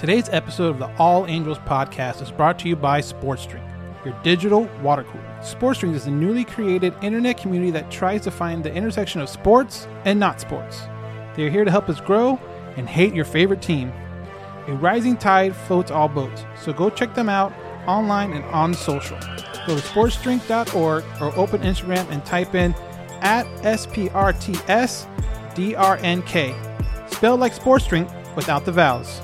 Today's episode of the All Angels podcast is brought to you by SportsDrink, your digital water cooler. SportsDrink is a newly created internet community that tries to find the intersection of sports and not sports. They are here to help us grow and hate your favorite team. A rising tide floats all boats, so go check them out online and on social. Go to sportsdrink.org or open Instagram and type in at SPRTSDRNK. Spelled like sports drink without the vowels.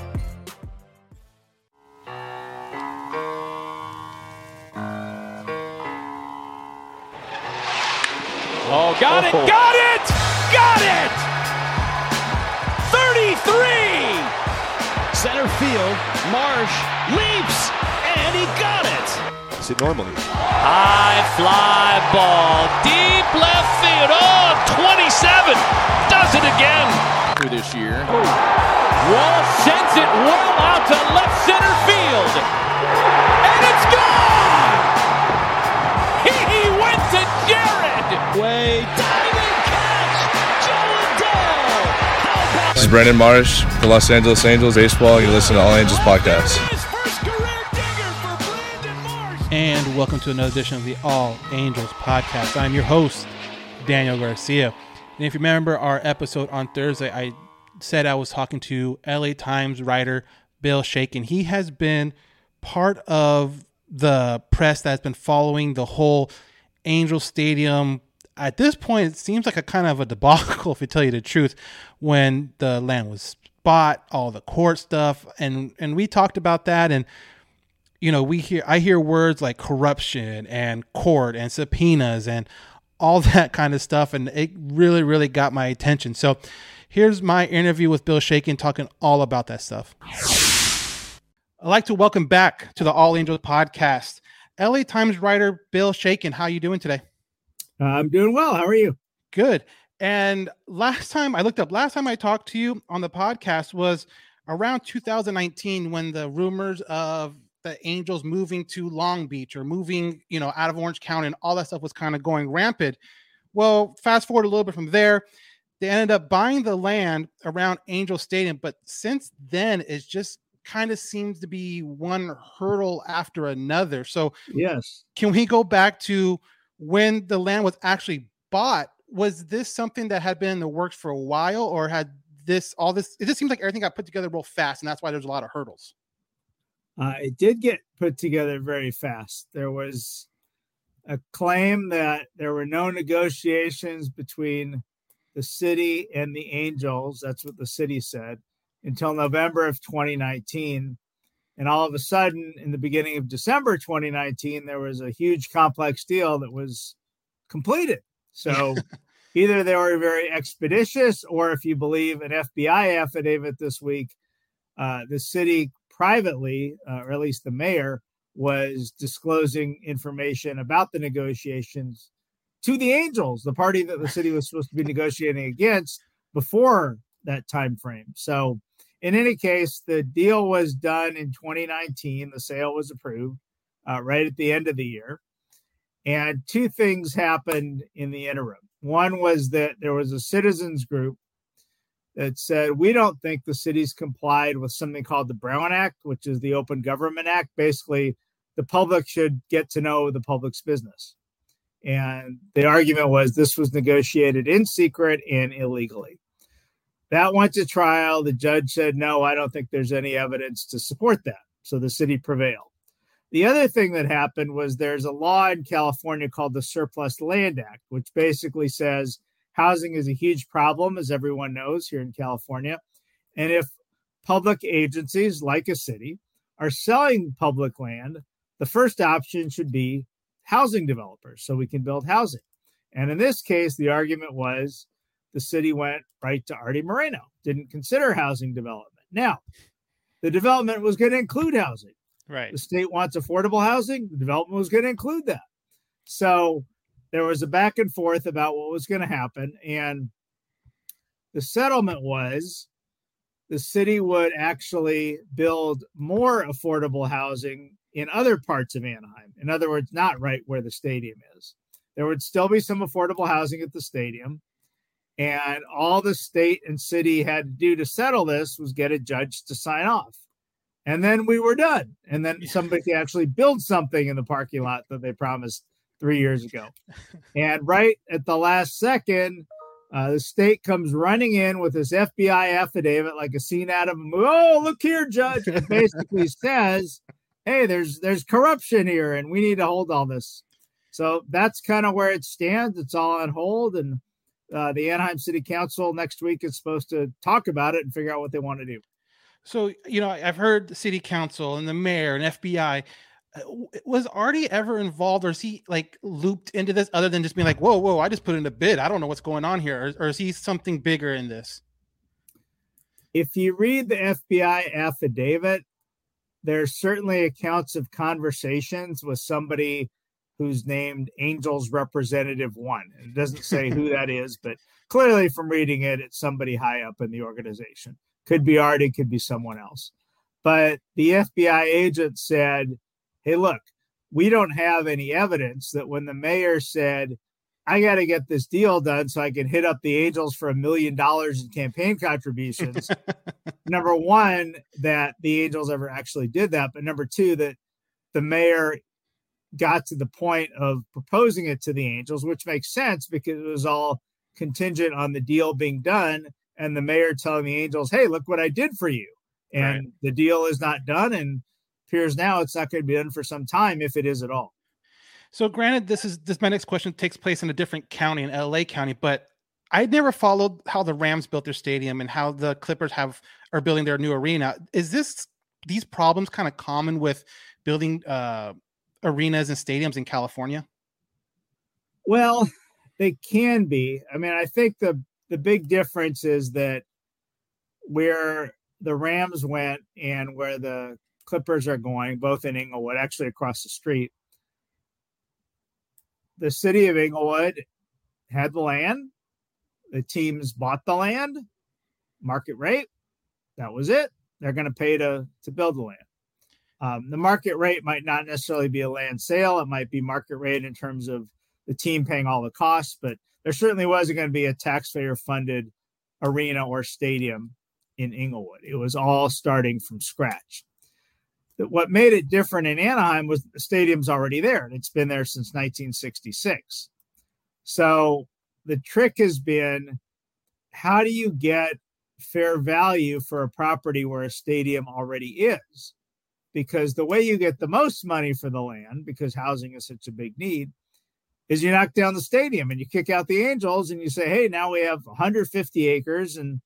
Oh. got it, got it, got it! 33! Center field, Marsh leaps, and he got it. Is it normally? High fly ball, deep left field. Oh, 27 does it again. Through this year. Wall sends it well out to left center field. Jared! Way diving catch, Jo Adell. This is Brandon Marsh for Los Angeles Angels Baseball. You listen to All Angels Podcast. his first career digger for Brandon Marsh? And welcome to another edition of the All Angels podcast. I'm your host, Daniel Garcia. And if you remember our episode on Thursday, I said I was talking to LA Times writer Bill Shaikin. He has been part of the press that's been following the whole Angel Stadium. At this point, it seems like a kind of a debacle, if I tell you the truth, when the land was bought, all the court stuff, and and we talked about that, and you know, we hear I hear words like corruption and court and subpoenas and all that kind of stuff, and it really, really got my attention. So here's my interview with Bill Shaikin talking all about that stuff. I'd like to welcome back to the All Angels podcast, LA Times writer Bill Shaikin. How you doing today? I'm doing well. How are you? Good. And last time I looked up, last time I talked to you on the podcast was around 2019 when the rumors of the Angels moving to Long Beach or moving, you know, out of Orange County and all that stuff was kind of going rampant. Well, fast forward a little bit from there, they ended up buying the land around Angel Stadium, but since then it's just kind of seems to be one hurdle after another. So Yes. can we go back to when the land was actually bought? Was this something that had been in the works for a while, or had this all this? It just seems like everything got put together real fast, and that's why there's a lot of hurdles. Uh, it did get put together very fast. There was a claim that there were no negotiations between the city and the Angels. That's what the city said until November of 2019. And all of a sudden, in the beginning of December 2019, there was a huge complex deal that was completed. So either they were very expeditious, or if you believe an FBI affidavit this week, uh, the city privately, uh, or at least the mayor, was disclosing information about the negotiations to the Angels, the party that the city was supposed to be negotiating against before that time frame. So, in any case, the deal was done in 2019. The sale was approved uh, right at the end of the year. And two things happened in the interim. One was that there was a citizens group that said, We don't think the city's complied with something called the Brown Act, which is the Open Government Act. Basically, the public should get to know the public's business. And the argument was this was negotiated in secret and illegally. That went to trial. The judge said, No, I don't think there's any evidence to support that. So the city prevailed. The other thing that happened was there's a law in California called the Surplus Land Act, which basically says housing is a huge problem, as everyone knows here in California. And if public agencies like a city are selling public land, the first option should be housing developers so we can build housing. And in this case, the argument was the city went right to Arte Moreno, didn't consider housing development. Now, the development was going to include housing. Right. The state wants affordable housing. The development was going to include that. So there was a back and forth about what was going to happen. And the settlement was the city would actually build more affordable housing in other parts of Anaheim. In other words, not right where the stadium is. There would still be some affordable housing at the stadium. And all the state and city had to do to settle this was get a judge to sign off. And then we were done. And then somebody could actually build something in the parking lot that they promised three years ago. And right at the last second, uh, the state comes running in with this FBI affidavit, like a scene out of a movie. Oh, look here, judge! It basically says, "Hey, there's there's corruption here, and we need to hold all this." So that's kind of where it stands. It's all on hold, and uh, the Anaheim City Council next week is supposed to talk about it and figure out what they want to do. So you know, I've heard the city council and the mayor and FBI uh, was Arte ever involved or is he like looped into this other than just being like, whoa, whoa, I just put in a bid. I don't know what's going on here. Or, or is he something bigger in this? If you read the FBI affidavit, there's certainly accounts of conversations with somebody who's named Angels Representative One. It doesn't say who that is, but clearly from reading it, it's somebody high up in the organization. Could be Arte, could be someone else. But the FBI agent said, hey, look, we don't have any evidence that when the mayor said, I got to get this deal done so I can hit up the Angels for a million dollars in campaign contributions. number one, that the Angels ever actually did that. But number two, that the mayor got to the point of proposing it to the Angels, which makes sense because it was all contingent on the deal being done and the mayor telling the Angels, hey, look what I did for you. And right. the deal is not done. And appears now it's not going to be done for some time if it is at all. So granted, this is this my next question takes place in a different county in LA County, but I never followed how the Rams built their stadium and how the Clippers have are building their new arena. Is this these problems kind of common with building uh, arenas and stadiums in California? Well, they can be. I mean, I think the the big difference is that where the Rams went and where the Clippers are going, both in Inglewood, actually across the street. The city of Inglewood had the land. The teams bought the land, market rate. That was it. They're going to pay to to build the land. Um, the market rate might not necessarily be a land sale. It might be market rate in terms of the team paying all the costs, but there certainly wasn't going to be a taxpayer funded arena or stadium in Inglewood. It was all starting from scratch what made it different in Anaheim was the stadium's already there and it's been there since 1966. So the trick has been how do you get fair value for a property where a stadium already is? Because the way you get the most money for the land, because housing is such a big need, is you knock down the stadium and you kick out the Angels and you say, hey, now we have 150 acres and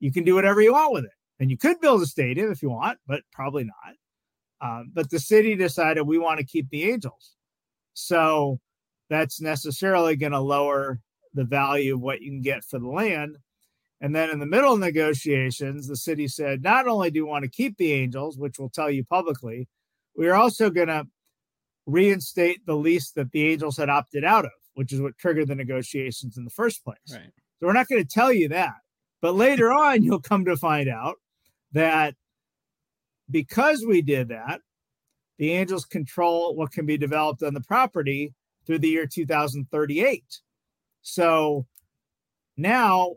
you can do whatever you want with it. And you could build a stadium if you want, but probably not. Um, but the city decided we want to keep the Angels. So that's necessarily going to lower the value of what you can get for the land. And then in the middle of negotiations, the city said, not only do we want to keep the Angels, which we'll tell you publicly, we are also going to reinstate the lease that the Angels had opted out of, which is what triggered the negotiations in the first place. Right. So we're not going to tell you that. But later on, you'll come to find out that because we did that, the Angels control what can be developed on the property through the year 2038. So now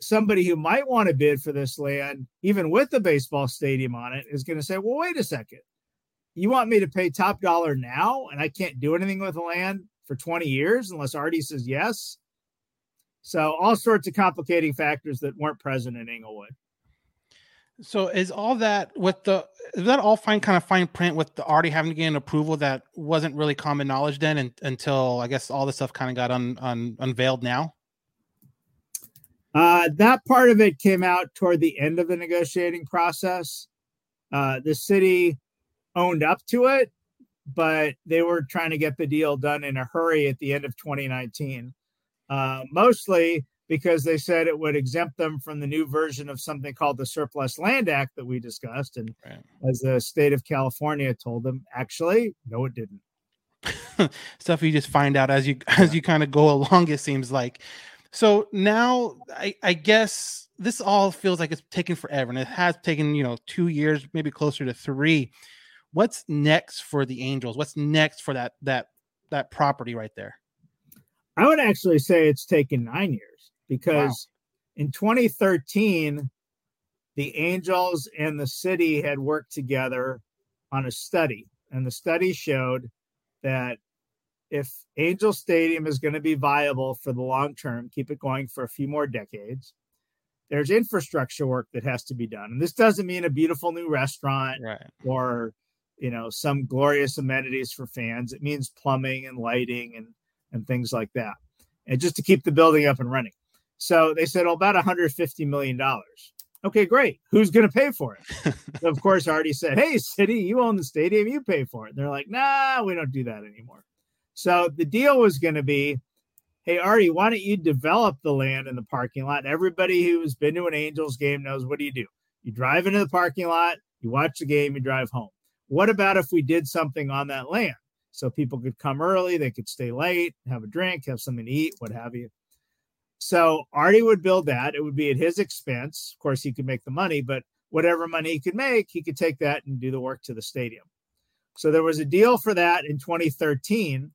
somebody who might want to bid for this land, even with the baseball stadium on it, is going to say, well, wait a second. You want me to pay top dollar now and I can't do anything with the land for 20 years unless Arte says yes? So all sorts of complicating factors that weren't present in Inglewood. So is all that with the is that all fine kind of fine print with the already having to gain approval that wasn't really common knowledge then and, until I guess all the stuff kind of got un, un, unveiled now? Uh, that part of it came out toward the end of the negotiating process. Uh, the city owned up to it, but they were trying to get the deal done in a hurry at the end of 2019. Uh, mostly because they said it would exempt them from the new version of something called the Surplus Land Act that we discussed. And Right. as the state of California told them, actually, no, it didn't. stuff you just find out as you as you kind of go along it seems like so now I, I guess this all feels like it's taken forever and it has taken you know two years maybe closer to three. What's next for the angels? What's next for that that that property right there? I would actually say it's taken nine years because in 2013, the Angels and the city had worked together on a study, and the study showed that if Angel Stadium is going to be viable for the long term, keep it going for a few more decades, there's infrastructure work that has to be done. And this doesn't mean a beautiful new restaurant right. or you know some glorious amenities for fans. It means plumbing and lighting and and things like that. And just to keep the building up and running. So they said oh, about 150 million dollars. Okay great. Who's going to pay for it? So of course arte said hey city you own the stadium you pay for it. And they're like nah we don't do that anymore so the deal was going to be hey arte why don't you develop the land in the parking lot? Everybody who's been to an angels game knows what do you do? You drive into the parking lot you watch the game you drive home. What about if we did something on that land so people could come early they could stay late have a drink have something to eat what have you? So arte would build that. It would be at his expense. Of course he could make the money but whatever money he could make he could take that and do the work to the stadium. So there was a deal for that in 2013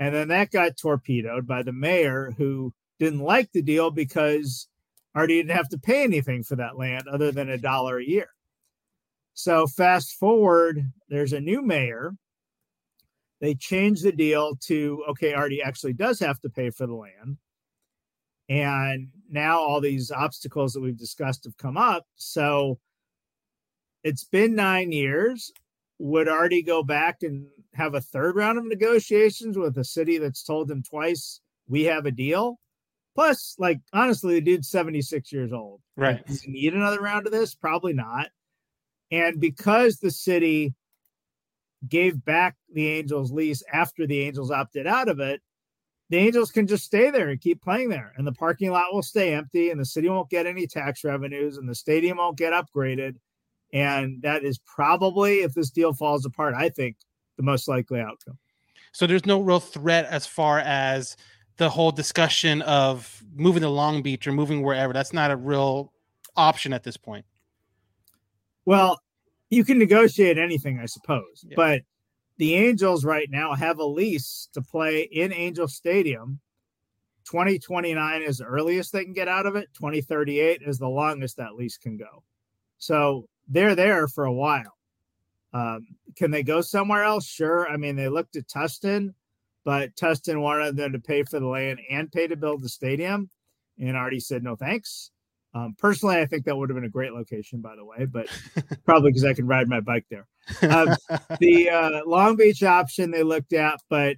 and then that got torpedoed by the mayor who didn't like the deal because arte didn't have to pay anything for that land other than a dollar a year so fast forward, there's a new mayor. They changed the deal to okay, Arte actually does have to pay for the land. And now all these obstacles that we've discussed have come up. So it's been nine years. Would Arte go back and have a third round of negotiations with a city that's told him twice we have a deal? Plus, like honestly, the dude's 76 years old. Right. Does he need another round of this? Probably not. And because the city gave back the Angels lease after the Angels opted out of it, the Angels can just stay there and keep playing there. And the parking lot will stay empty, and the city won't get any tax revenues, and the stadium won't get upgraded. And that is probably, if this deal falls apart, I think the most likely outcome. so there's no real threat as far as the whole discussion of moving to long beach or moving wherever that's not a real option at this point Well, you can negotiate anything, I suppose. Yeah. But the Angels right now have a lease to play in Angel Stadium. 2029 is the earliest they can get out of it. 2038 is the longest that lease can go. So they're there for a while. Um, can they go somewhere else? Sure. I mean, they looked at Tustin, but Tustin wanted them to pay for the land and pay to build the stadium. And Arte said, no, thanks. Um, personally, I think that would have been a great location, by the way, but probably because I can ride my bike there. Um, the uh, Long Beach option they looked at, but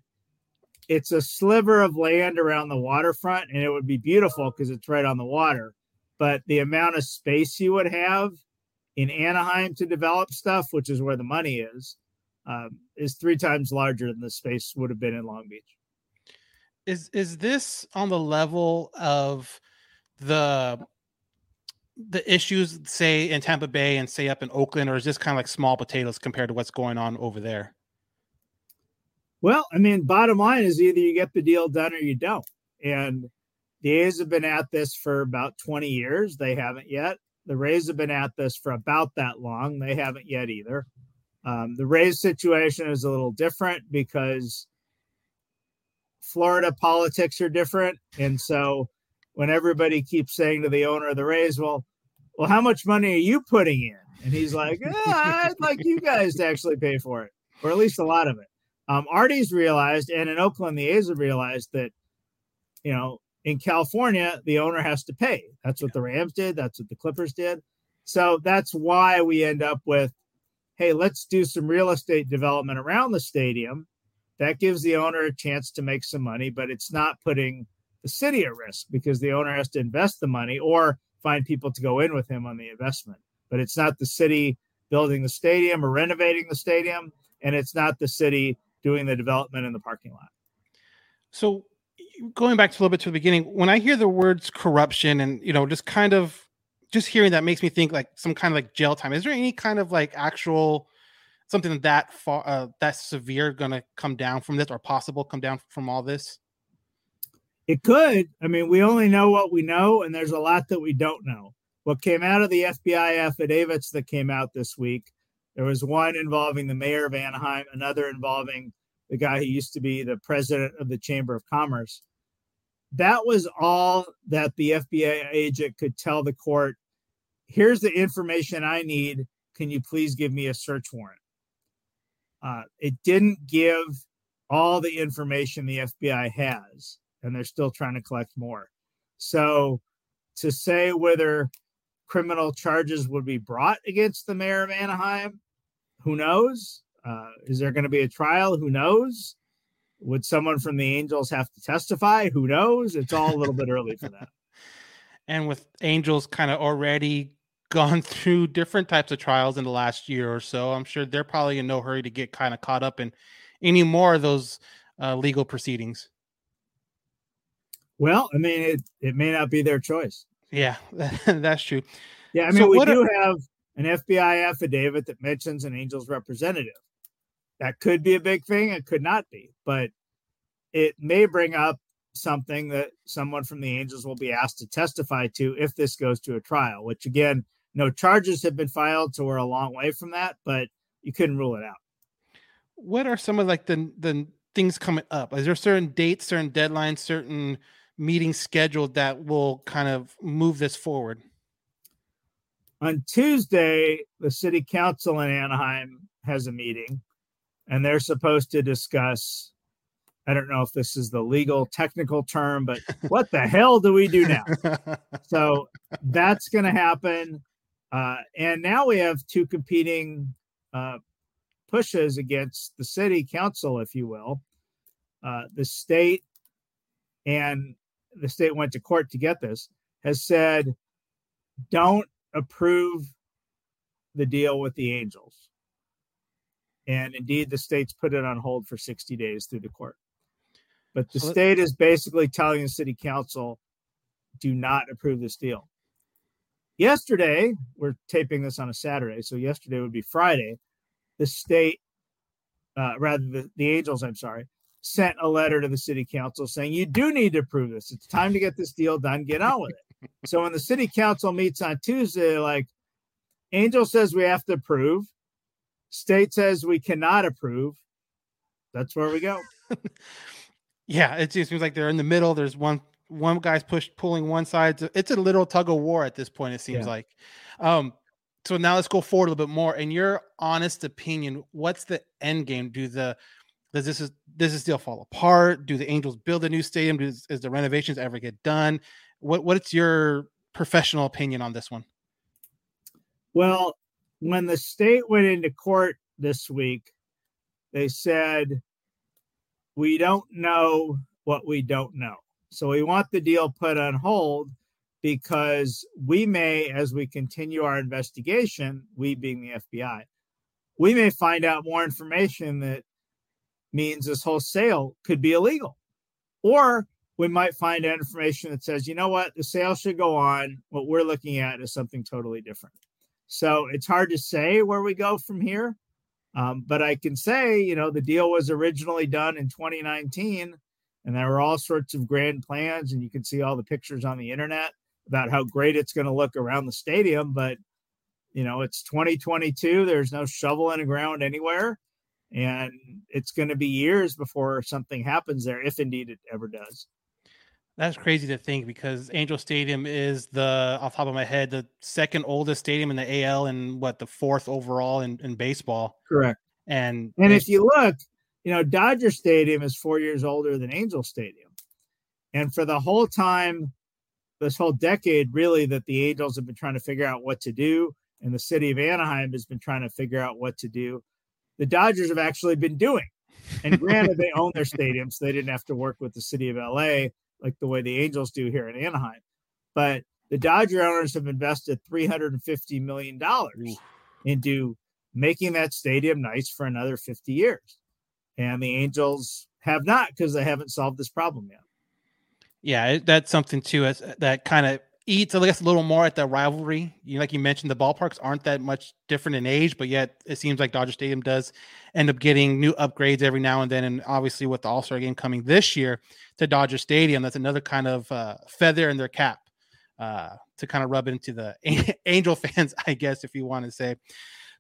it's a sliver of land around the waterfront, and it would be beautiful because it's right on the water. But the amount of space you would have in Anaheim to develop stuff, which is where the money is, um, is three times larger than the space would have been in Long Beach. is is this on the level of the the issues say in Tampa Bay and say up in Oakland or is this kind of like small potatoes compared to what's going on over there Well, I mean, bottom line is either you get the deal done or you don't. And the A's have been at this for about 20 years. They haven't yet. The Rays have been at this for about that long. They haven't yet either. Um, the Rays situation is a little different because Florida politics are different. And so when everybody keeps saying to the owner of the Rays, well, well, how much money are you putting in? And he's like, "Ah, I'd like you guys to actually pay for it, or at least a lot of it. Um, Arte's realized, and in Oakland, the A's have realized that, you know, in California, the owner has to pay. That's what the Rams did. That's what the Clippers did. So that's why we end up with, hey, let's do some real estate development around the stadium. That gives the owner a chance to make some money, but it's not putting the city at risk because the owner has to invest the money or find people to go in with him on the investment. But it's not the city building the stadium or renovating the stadium, and it's not the city doing the development in the parking lot. so going back to a little bit to the beginning, when I hear the words corruption and you know, just kind of just hearing that makes me think like some kind of like jail time. Is there any kind of like actual something that far uh, that severe going to come down from this, or possible come down from all this? It could. I mean, we only know what we know, and there's a lot that we don't know. What came out of the FBI affidavits that came out this week, there was one involving the mayor of Anaheim, another involving the guy who used to be the president of the Chamber of Commerce. That was all that the FBI agent could tell the court. Here's the information I need. Can you please give me a search warrant? Uh, it didn't give all the information the FBI has and they're still trying to collect more. So to say whether criminal charges would be brought against the mayor of Anaheim, who knows? Uh, is there going to be a trial? Who knows? Would someone from the Angels have to testify? Who knows? It's all a little bit early for that. And with Angels kind of already gone through different types of trials in the last year or so, I'm sure they're probably in no hurry to get kind of caught up in any more of those uh, legal proceedings. Well, I mean, it, it may not be their choice. Yeah, that's true. Yeah, I mean, so we do are, have an FBI affidavit that mentions an Angels representative. That could be a big thing. It could not be, but it may bring up something that someone from the Angels will be asked to testify to if this goes to a trial, which again, no charges have been filed, so we're a long way from that, but you couldn't rule it out. What are some of like the the things coming up? Is there certain dates, certain deadlines, certain meetings scheduled that will kind of move this forward? On Tuesday, the city council in Anaheim has a meeting and they're supposed to discuss. I don't know if this is the legal technical term, but what the hell do we do now? so that's going to happen. Uh, and now we have two competing uh, pushes against the city council, if you will. Uh, the state and the state went to court to get this, has said, don't approve the deal with the Angels. And indeed, the state's put it on hold for 60 days through the court. But the so state is basically telling the city council, do not approve this deal. Yesterday, we're taping this on a Saturday, so yesterday would be Friday. The state, uh, rather the, the Angels, I'm sorry, sent a letter to the city council saying you do need to approve this. It's time to get this deal done. Get on with it. so when the city council meets on Tuesday, like Angel says we have to approve, state says we cannot approve. That's where we go. yeah, it just seems like they're in the middle. There's one one guy's push pulling one side. It's a little tug of war at this point. It seems yeah. like. Um, so now let's go forward a little bit more. In your honest opinion, what's the end game? Do the does this is does this deal fall apart? Do the Angels build a new stadium? Does is the renovations ever get done? What what's your professional opinion on this one? Well, when the state went into court this week, they said we don't know what we don't know. So we want the deal put on hold because we may, as we continue our investigation, we being the FBI, we may find out more information that means this whole sale could be illegal. Or we might find out information that says, you know what, the sale should go on. What we're looking at is something totally different. So it's hard to say where we go from here. Um, but I can say, you know, the deal was originally done in 2019, and there were all sorts of grand plans, and you can see all the pictures on the internet about how great it's going to look around the stadium. But, you know, it's 2022, there's no shovel in the ground anywhere and it's going to be years before something happens there if indeed it ever does that's crazy to think because angel stadium is the off the top of my head the second oldest stadium in the al and what the fourth overall in, in baseball. Correct. And and if you look you know dodger stadium is four years older than angel stadium. And for the whole time this whole decade really that the angels have been trying to figure out what to do and the city of anaheim has been trying to figure out what to do the Dodgers have actually been doing. And granted, they own their stadium, so they didn't have to work with the city of LA like the way the Angels do here in Anaheim. But the Dodger owners have invested $350 million into making that stadium nice for another 50 years. And the Angels have not because they haven't solved this problem yet. Yeah, that's something too. As that kind of eats, I guess, a little more at the rivalry. You like you mentioned, the ballparks aren't that much different in age, but yet it seems like Dodger Stadium does end up getting new upgrades every now and then. And obviously, with the All Star game coming this year to Dodger Stadium, that's another kind of uh, feather in their cap uh, to kind of rub into the Angel fans, I guess, if you want to say.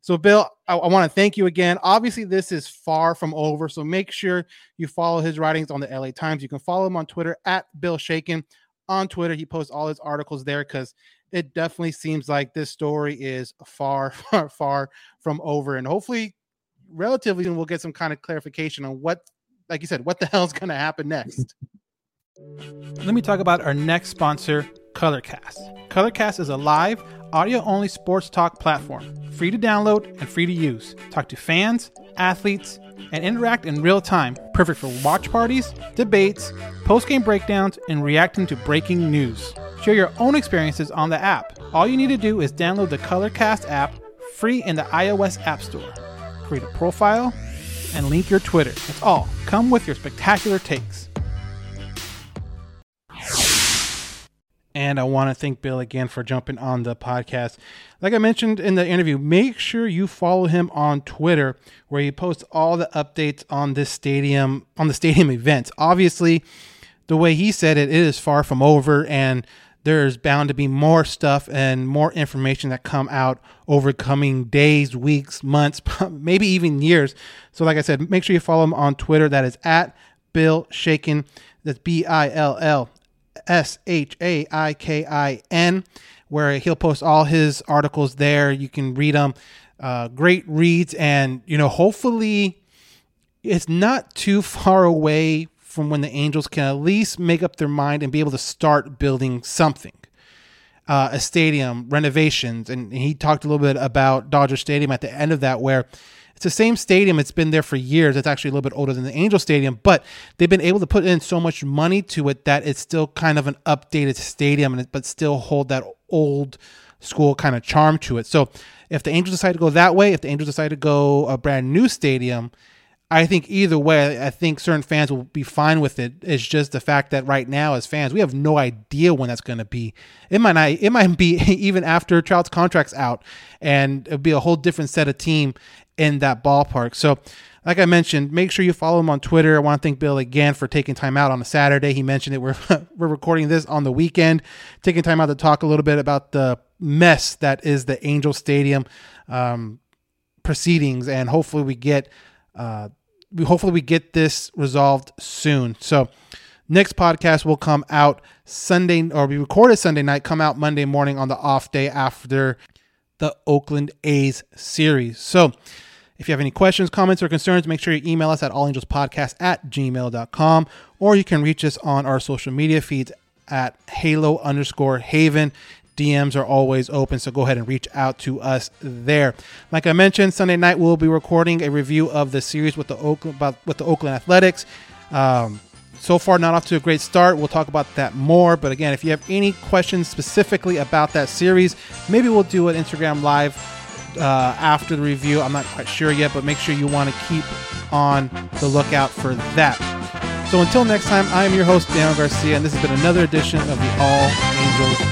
So, Bill, I, I want to thank you again. Obviously, this is far from over. So, make sure you follow his writings on the LA Times. You can follow him on Twitter at Bill Shaikin. On Twitter, he posts all his articles there because it definitely seems like this story is far, far, far from over. And hopefully, relatively soon, we'll get some kind of clarification on what, like you said, what the hell's going to happen next. Let me talk about our next sponsor, Colorcast. Colorcast is a live, audio only sports talk platform, free to download and free to use. Talk to fans, athletes, and interact in real time. Perfect for watch parties, debates, post game breakdowns, and reacting to breaking news. Share your own experiences on the app. All you need to do is download the Colorcast app free in the iOS App Store. Create a profile and link your Twitter. That's all. Come with your spectacular takes. And I want to thank Bill again for jumping on the podcast. Like I mentioned in the interview, make sure you follow him on Twitter where he posts all the updates on this stadium, on the stadium events. Obviously, the way he said it, it is far from over and there's bound to be more stuff and more information that come out over coming days, weeks, months, maybe even years. So like I said, make sure you follow him on Twitter. That is at Bill Shaikin. That's B I L L S H A I K I N, where he'll post all his articles there. You can read them. Uh, great reads, and you know, hopefully, it's not too far away from when the Angels can at least make up their mind and be able to start building something. Uh, a stadium, renovations, and he talked a little bit about Dodger Stadium at the end of that, where it's the same stadium. It's been there for years. It's actually a little bit older than the Angel Stadium, but they've been able to put in so much money to it that it's still kind of an updated stadium, but still hold that old school kind of charm to it. So if the Angels decide to go that way, if the Angels decide to go a brand new stadium, I think either way, I think certain fans will be fine with it. It's just the fact that right now, as fans, we have no idea when that's going to be. It might not. It might be even after Trout's contract's out, and it'll be a whole different set of team in that ballpark. So, like I mentioned, make sure you follow him on Twitter. I want to thank Bill again for taking time out on a Saturday. He mentioned it. We're we're recording this on the weekend, taking time out to talk a little bit about the mess that is the Angel Stadium um, proceedings, and hopefully we get. Uh, we hopefully we get this resolved soon. So next podcast will come out Sunday or be recorded Sunday night, come out Monday morning on the off day after the Oakland A's series. So if you have any questions, comments, or concerns, make sure you email us at allangelspodcast at gmail.com or you can reach us on our social media feeds at halo underscore haven. DMs are always open, so go ahead and reach out to us there. Like I mentioned, Sunday night we'll be recording a review of the series with the Oakland with the Oakland Athletics. Um, so far, not off to a great start. We'll talk about that more. But again, if you have any questions specifically about that series, maybe we'll do an Instagram live uh, after the review. I'm not quite sure yet, but make sure you want to keep on the lookout for that. So until next time, I am your host, Daniel Garcia, and this has been another edition of the All Angels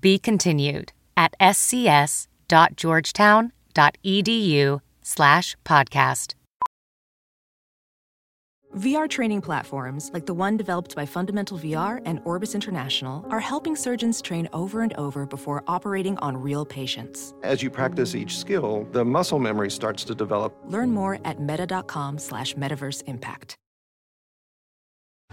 Be continued at scs.edu. www.georgetown.edu slash podcast. VR training platforms, like the one developed by Fundamental VR and Orbis International, are helping surgeons train over and over before operating on real patients. As you practice each skill, the muscle memory starts to develop. Learn more at meta.com slash metaverse impact.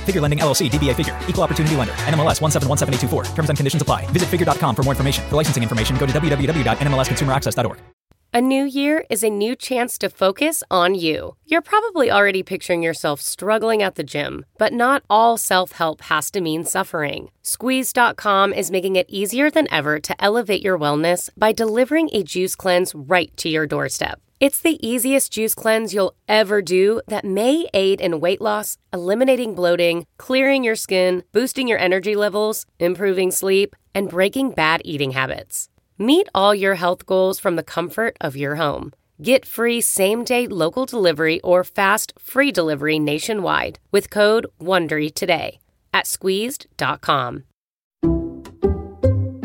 Figure Lending LLC, DBA Figure, Equal Opportunity Lender, NMLS 1717824. Terms and conditions apply. Visit figure.com for more information. For licensing information, go to www.nmlsconsumeraccess.org. A new year is a new chance to focus on you. You're probably already picturing yourself struggling at the gym, but not all self help has to mean suffering. Squeeze.com is making it easier than ever to elevate your wellness by delivering a juice cleanse right to your doorstep. It's the easiest juice cleanse you'll ever do that may aid in weight loss, eliminating bloating, clearing your skin, boosting your energy levels, improving sleep, and breaking bad eating habits. Meet all your health goals from the comfort of your home. Get free same day local delivery or fast free delivery nationwide with code WONDERY today at squeezed.com.